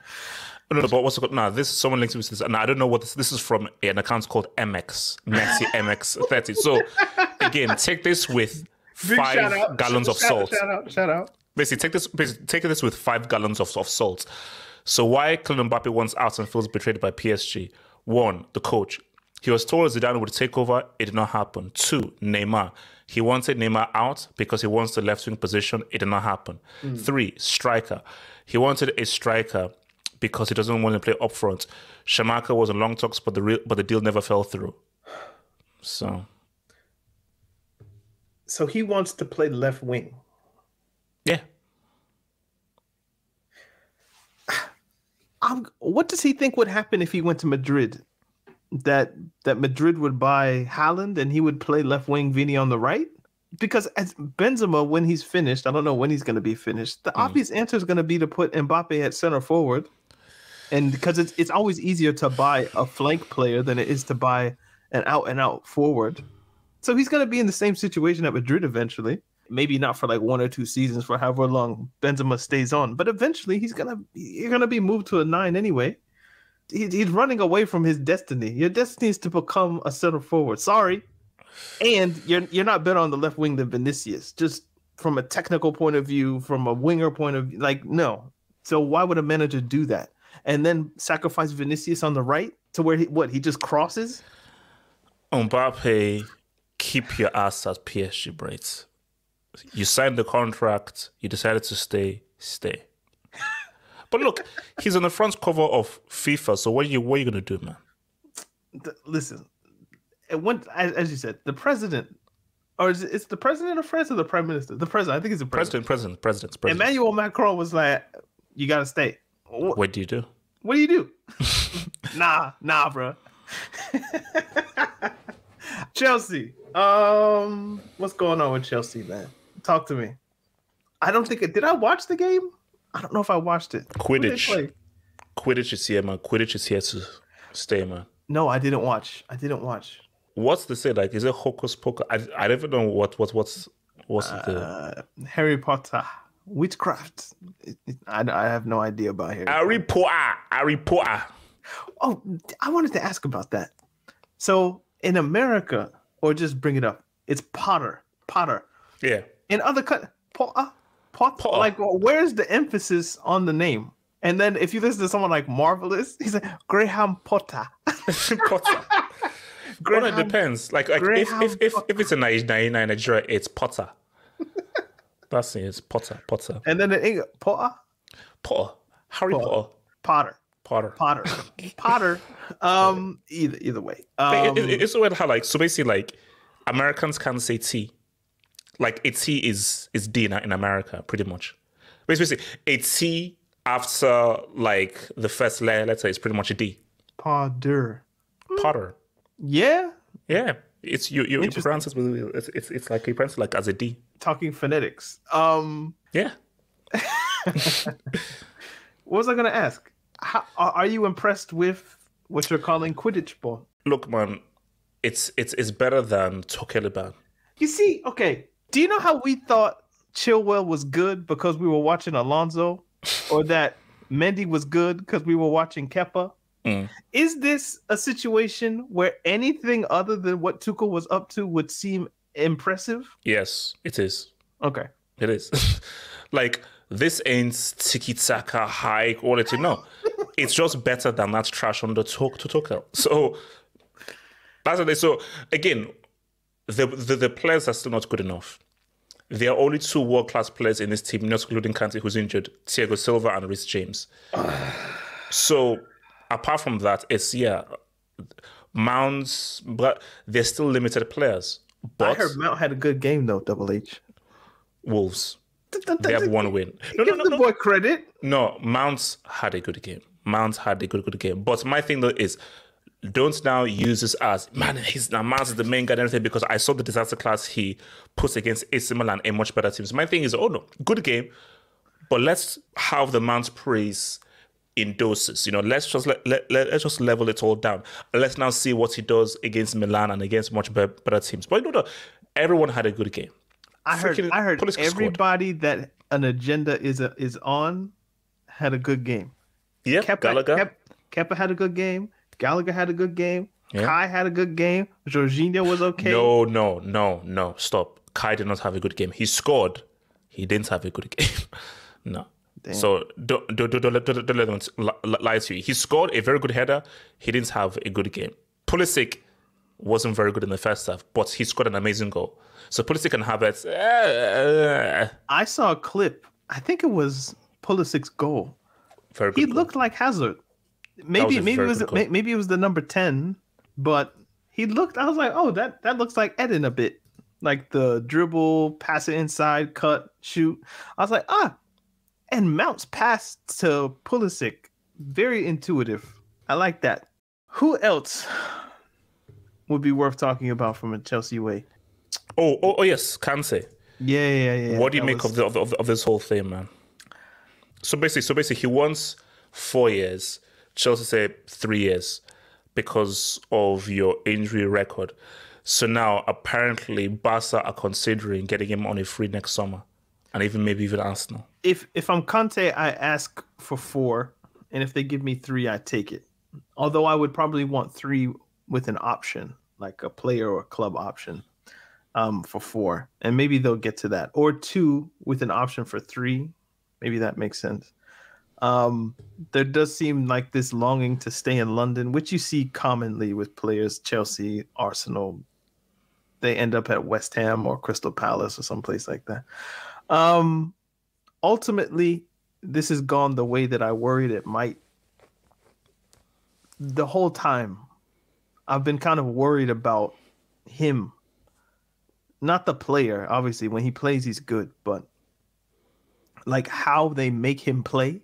No, no, but what's it called? No, this someone links me to this, and I don't know what this. This is from an account called MX Messi MX thirty. So again, take this with Big five gallons of Shout- salt. Shout out! Shout out! Basically, take this. Basically, take this with five gallons of, of salt. So why Kylian Mbappe wants out and feels betrayed by PSG? One, the coach. He was told Zidane would take over. It did not happen. Two, Neymar. He wanted Neymar out because he wants the left wing position. It did not happen. Mm. Three, striker. He wanted a striker because he doesn't want to play up front. Scamacca was in long talks, but the real, but the deal never fell through. So So he wants to play left wing. yeah, I'm, what does he think would happen if he went to Madrid? That that Madrid would buy Haaland and he would play left wing Vini on the right? Because as Benzema, when he's finished, I don't know when he's going to be finished. The hmm. obvious answer is going to be to put Mbappe at center forward, and because it's it's always easier to buy a flank player than it is to buy an out and out forward. So he's going to be in the same situation at Madrid eventually. Maybe not for like one or two seasons, for however long Benzema stays on, but eventually he's gonna you're gonna be moved to a nine anyway. He, he's running away from his destiny. Your destiny is to become a center forward. Sorry, and you're you're not better on the left wing than Vinicius. Just from a technical point of view, from a winger point of view, like no. So why would a manager do that and then sacrifice Vinicius on the right to where he what he just crosses? Mbappe, keep your ass at PSG, Braids. You signed the contract, you decided to stay, stay. [LAUGHS] But look, he's on the front cover of FIFA, so what are you what are you gonna do, man? listen, went as, you said, the president, or is it, it's the president of France or the prime minister? The president, I think it's the president. President, president, president, president. Emmanuel Macron was like, "You gotta stay." What, What do you do? what do you do? [LAUGHS] nah, nah, bro. [LAUGHS] Chelsea. Um, what's going on with Chelsea, man? Talk to me. I don't think it. Did I watch the game? I don't know if I watched it. Who did they Quidditch. Quidditch is here, man. Quidditch is here to stay, man. No, I didn't watch. I didn't watch. What's the say? Like, is it hocus pocus? I, I don't know what what what's what's the Uh, Harry Potter, witchcraft. It- it- I, I have no idea about Harry. Harry Potter. Harry Potter. Oh, I wanted to ask about that. So in America, or just bring it up, it's Potter. Potter. Yeah. In other countries, Potter. Potter. Like, well, where's the emphasis on the name? And then if you listen to someone like Marvelous, he's like Graham Potter. [LAUGHS] [LAUGHS] Potter. well, it depends. Like, like if, if, if, if it's a Nigeria, Nigeria, it's Potter. [LAUGHS] That's it. It's Potter. Potter. And then in England, Potter. Potter. Harry Potter. Potter. Potter. Potter. Potter. [LAUGHS] Potter. Um. Either either way. Um, it, it, it's weird how like so basically like Americans can't say T. Like a T is is D in, America pretty much. Basically, a T after like the first letter, let's say, is pretty much a D. Potter. Potter. Yeah. Yeah. It's you you, you pronounce it with it's, it's it's like you pronounce it like as a D. Talking phonetics. Um. Yeah. [LAUGHS] What was I gonna ask? How are you impressed with what you're calling Quidditch ball? Look, man, it's it's it's better than Tokeliban. You see, okay. Do you know how we thought Chilwell was good because we were watching Alonso, [LAUGHS] or that Mendy was good because we were watching Kepa? Mm. Is this a situation where anything other than what Tuchel was up to would seem impressive? Yes, it is. Okay. It is. [LAUGHS] like this ain't tiki taka high quality. No, it's just better than that trash on the talk to Tuchel. So that's what they. So again, the, the the players are still not good enough. There are only two world class players in this team, not including Kante, who's injured: Thiago Silva and Reece James. so apart from that, it's yeah, Mounts, but they're still limited players. But I heard Mount had a good game though. Double H. Wolves. They have one win. No, Give no, the no, boy credit. no. Mounts had a good game. Mounts had a good, good game. But my thing though is, don't now use this as man. He's now Mounts is the main guy and everything because I saw the disaster class he puts against AC Milan and much better teams. My thing is, oh no, good game, but let's have the Mounts praise in doses. You know, let's just let, let, let us just level it all down. Let's now see what he does against Milan and against much better, better teams. But no, no, everyone had a good game. I heard. I heard everybody that an agenda is a, is on had a good game. Yeah, Kepa, Gallagher. Kep- Kepa had a good game. Gallagher had a good game. Yeah. Kai had a good game. Jorginho was okay. No, no, no, no. Stop. Kai did not have a good game. He scored. He didn't have a good game. [LAUGHS] no. So don't, don't, don't, don't, don't, don't let them li- lie to you. He scored a very good header. He didn't have a good game. Pulisic wasn't very good in the first half, but he scored an amazing goal. So Pulisic and Havertz. eh, I saw a clip. I think it was Pulisic's goal. Very. He looked like Hazard. Maybe maybe it was maybe it was the number ten, but he looked. I was like, oh, that that looks like Eden a bit, like the dribble, pass it inside, cut, shoot. I was like, ah, and Mounts pass to Pulisic, very intuitive. I like that. Who else would be worth talking about from a Chelsea way? Oh, oh, oh, yes, Kante. Yeah, yeah, yeah. what do you make was- of, the, of, of, of this whole thing, man? So basically, so basically, he wants four years. Chelsea say three years because of your injury record. So now, apparently, Barca are considering getting him on a free next summer, and even maybe even Arsenal. if if I'm Kante, I ask for four, and if they give me three, I take it. Although I would probably want three with an option, like a player or a club option, um, for four, and maybe they'll get to that, or two with an option for three. Maybe that makes sense. Um, there does seem like this longing to stay in London, which you see commonly with players, Chelsea, Arsenal. They end up at West Ham or Crystal Palace or someplace like that. Um, ultimately, this has gone the way that I worried it might. The whole time, I've been kind of worried about him. Not the player, obviously. When he plays, he's good, but like how they make him play,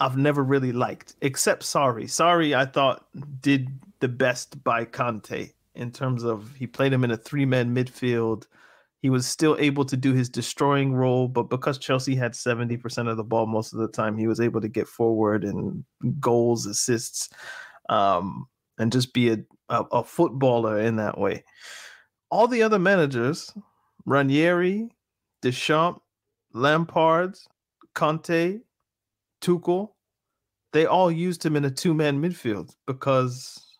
I've never really liked. Except Sarri, Sarri, I thought did the best by Kante in terms of he played him in a three man midfield. He was still able to do his destroying role, but because Chelsea had 70% of the ball most of the time, he was able to get forward and goals, assists, um, and just be a, a, a footballer in that way. All the other managers, Ranieri, Deschamps, Lampard, Conte, Tuchel, they all used him in a two man midfield because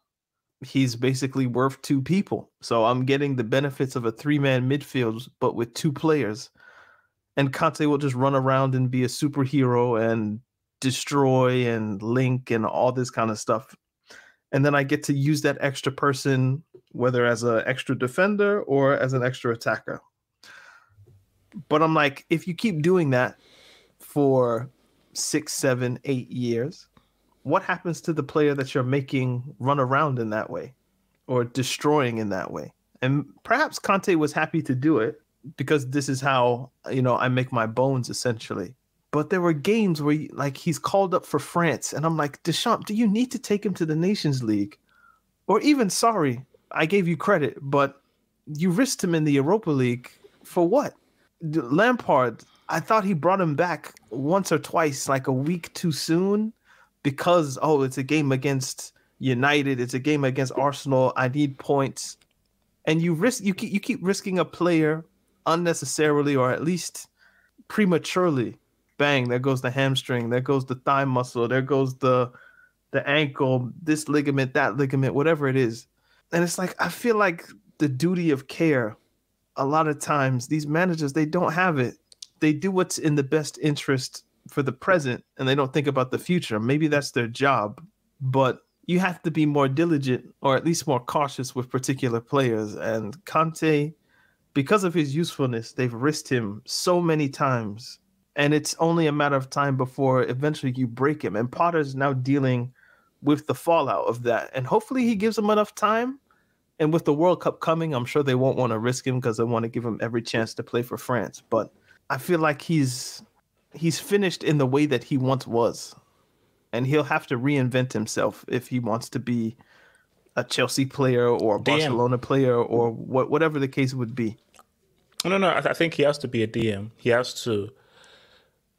he's basically worth two people. So I'm getting the benefits of a three man midfield, but with two players. And Kante will just run around and be a superhero and destroy and link and all this kind of stuff. And then I get to use that extra person, whether as an extra defender or as an extra attacker. But I'm like, if you keep doing that for six, seven, eight years, what happens to the player that you're making run around in that way or destroying in that way? And perhaps Kante was happy to do it because this is how, you know, I make my bones essentially. But there were games where, like, he's called up for France, and I'm like, Deschamps, do you need to take him to the Nations League? Or even, Sarri, I gave you credit, but you risked him in the Europa League for what? Lampard, I thought he brought him back once or twice, like a week too soon, because oh, it's a game against United, it's a game against Arsenal. I need points, and you risk you keep you keep risking a player unnecessarily or at least prematurely. Bang! There goes the hamstring. There goes the thigh muscle. There goes the the ankle. This ligament, that ligament, whatever it is, and it's like I feel like the duty of care. A lot of times, these managers they don't have it they do what's in the best interest for the present and they don't think about the future. Maybe that's their job, but you have to be more diligent or at least more cautious with particular players. And Kante, because of his usefulness, they've risked him so many times. And it's only a matter of time before eventually you break him. And Potter's now dealing with the fallout of that. And hopefully he gives him enough time. And with the World Cup coming, I'm sure they won't want to risk him because they want to give him every chance to play for France. But I feel like he's he's finished in the way that he once was, and he'll have to reinvent himself if he wants to be a Chelsea player or a DM. Barcelona player or what, whatever the case would be. No, no, I, th- I think he has to be a DM. He has to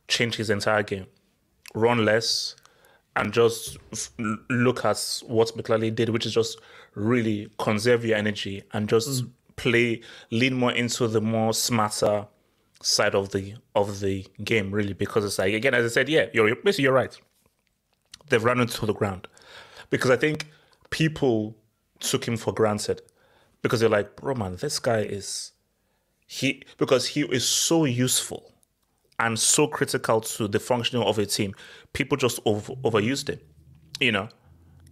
change his entire game, run less, and just f- look at what McLaren did, which is just really conserve your energy and just mm. play, lean more into the more smarter side of the of the game really because it's like again as I said yeah you're basically you're right. They've run into the ground. Because I think people took him for granted. Because they're like bro man this guy is he because he is so useful and so critical to the functioning of a team people just over, overused him you know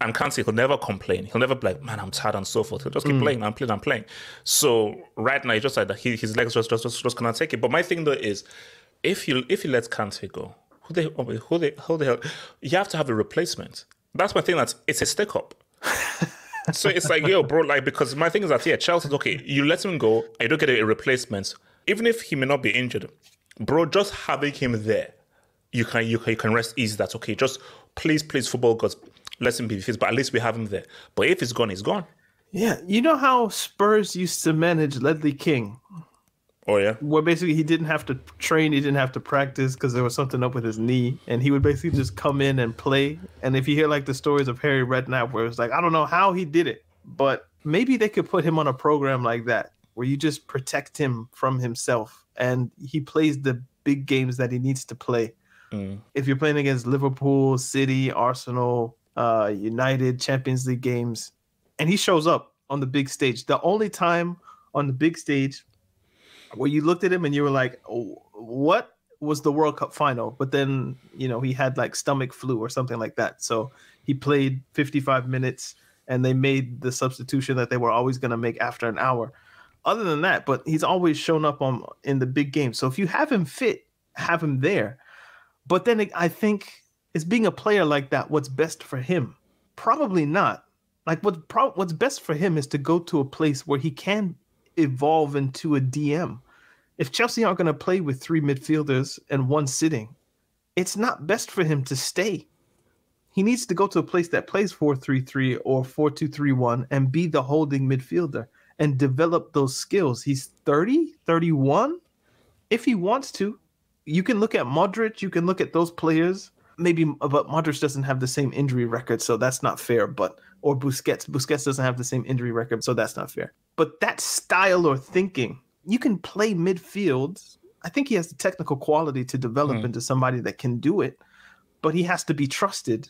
and Kante, he'll never complain. He'll never be like, man, I'm tired and so forth. He'll just keep mm. playing and playing and playing. So right now, he's just like that. He, his legs just just just, just cannot take it. But my thing though is, if you if you let Kante go, who the who the who the hell? You have to have a replacement. That's my thing. That's it's a stick up. [LAUGHS] so it's like, yo, bro, like because my thing is that yeah, Chelsea's okay. You let him go, you don't get a replacement, even if he may not be injured, bro. Just having him there, you can you can, you can rest easy. That's okay. Just please, please, football gods, let him be fixed, but at least we have him there. But if he's gone, he's gone. Yeah, you know how Spurs used to manage Ledley King. Oh yeah. Where basically he didn't have to train, he didn't have to practice because there was something up with his knee, and he would basically just come in and play. And if you hear like the stories of Harry Redknapp, where it's like I don't know how he did it, but maybe they could put him on a program like that where you just protect him from himself and he plays the big games that he needs to play. Mm. If you're playing against Liverpool, City, Arsenal, uh, United Champions League games, and he shows up on the big stage. The only time on the big stage where you looked at him and you were like, oh, "What was the World Cup final?" But then you know he had like stomach flu or something like that, so he played 55 minutes, and they made the substitution that they were always going to make after an hour. Other than that, but he's always shown up on in the big games. So if you have him fit, have him there. But then I think is being a player like that what's best for him? Probably not. Like what pro- what's best for him is to go to a place where he can evolve into a DM. If Chelsea aren't going to play with three midfielders and one sitting, it's not best for him to stay. He needs to go to a place that plays 4-3-3 or 4-2-3-1 and be the holding midfielder and develop those skills. He's 30, 31. If he wants to, you can look at Modric, you can look at those players maybe but Modric doesn't have the same injury record, so that's not fair. But or Busquets, Busquets doesn't have the same injury record, so that's not fair. But that style or thinking, you can play midfield. I think he has the technical quality to develop mm. into somebody that can do it, but he has to be trusted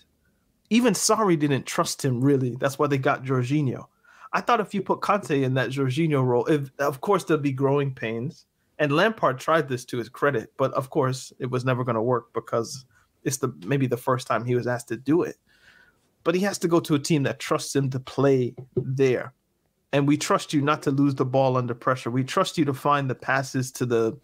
even Sarri didn't trust him really. That's why they got Jorginho. I thought if you put Kante in that Jorginho role, if, of course there'll be growing pains. And Lampard tried this to his credit, but of course it was never going to work because it's the maybe the first time he was asked to do it. But he has to go to a team that trusts him to play there. And we trust you not to lose the ball under pressure. We trust you to find the passes to the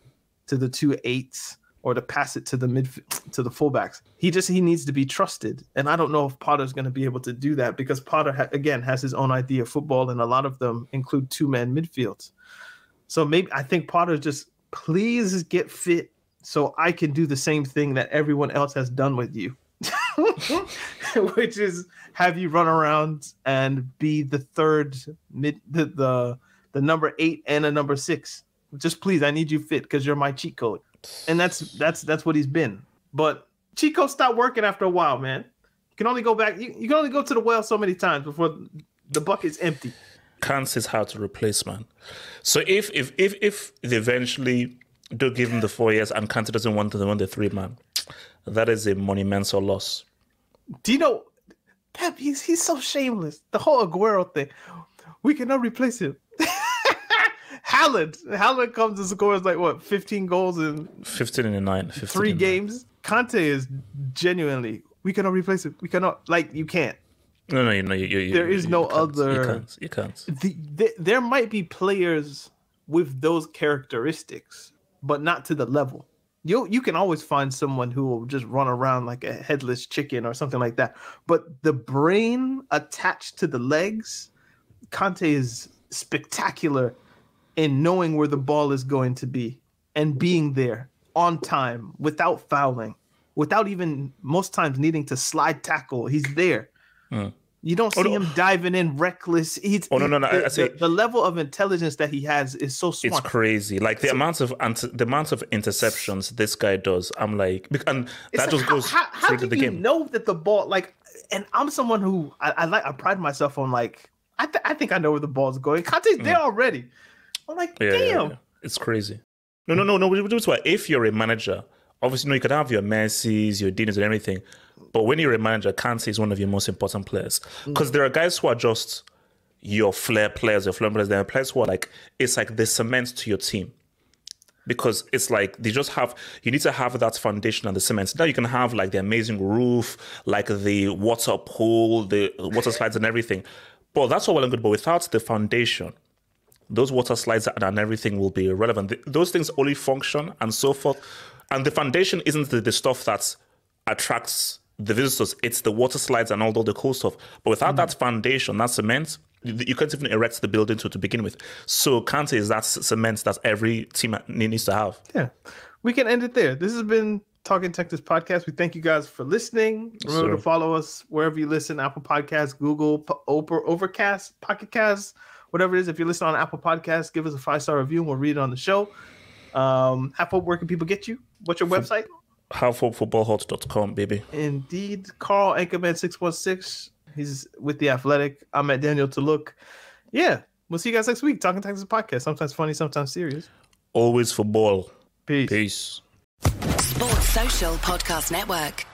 to the two eights or to pass it to the mid to the fullbacks. He just he needs to be trusted, and I don't know if Potter's going to be able to do that because Potter ha- again has his own idea of football, and a lot of them include two man midfields. So maybe I think Potter just please get fit so I can do the same thing that everyone else has done with you, [LAUGHS] which is have you run around and be the third mid the the, the number eight and a number six. Just please, I need you fit because you're my cheat code and that's that's that's what he's been. But Chico stopped working after a while, man. You can only go back. You, you can only go to the well so many times before the bucket's empty. Can't is hard to replace, man. So if if if if they eventually do give him the four years and Kante doesn't want to win the three man, that is a monumental loss. Do you know? Pep, he's he's so shameless. The whole Aguero thing. We cannot replace him. [LAUGHS] Haaland. Haaland comes and scores like what, 15 goals in 15 in a nine, three games. Kante is genuinely, we cannot replace him. We cannot, like, you can't. No, no, you know, you, you, there is you, no other. You can't. You can't. The, the, there might be players with those characteristics, but not to the level. You you can always find someone who will just run around like a headless chicken or something like that. But the brain attached to the legs, Kante is spectacular in knowing where the ball is going to be and being there on time without fouling, without even most times needing to slide tackle. He's there. Mm. You don't see oh, him diving in reckless. He's, oh no, no, no! The, I say, the, the, level of intelligence that he has is so smart. It's crazy. Like the so, amount of the amount of interceptions this guy does. I'm like, and that just how, goes how, how through do the you game. Know that the ball, like, and I'm someone who I, I like. I pride myself on like. I, th- I think I know where the ball's going. Kante's there mm. already. I'm like, yeah, damn. Yeah, yeah. It's crazy. No, no, no, no. That's why if you're a manager, obviously, you know, you could have your Messi's, your Dinas, and everything. But when you're a manager, Kante is one of your most important players. Because mm. there are guys who are just your flair players, your flair players. There are players who are like, it's like the cement to your team. Because it's like they just have, you need to have that foundation and the cement. Now you can have like the amazing roof, like the water pool, the water slides and everything. But that's all well and good. But without the foundation, those water slides and everything will be irrelevant. Those things only function and so forth. And the foundation isn't the, the stuff that attracts the visitors, it's the water slides and all, the cool stuff. But without mm. that foundation, that cement, you can't even erect the building to, to begin with. So Kante is that cement that every team needs to have. Yeah. We can end it there. This has been Talking Texas podcast. We thank you guys for listening. Remember to follow us wherever you listen Apple Podcasts, Google, Oprah, Overcast, Pocket Casts whatever it is. If you're listening on Apple Podcasts, give us a five star review and we'll read it on the show. Um, Hope, where can people get you? What's your website? HalfHopeFootballHut.com, baby. Indeed. Carl Anchorman616. He's with The Athletic. I'm at Daniel to look. Yeah. We'll see you guys next week. Talking Texas podcast. Sometimes funny, sometimes serious. Always football. Peace. Peace. Sports Social Podcast Network.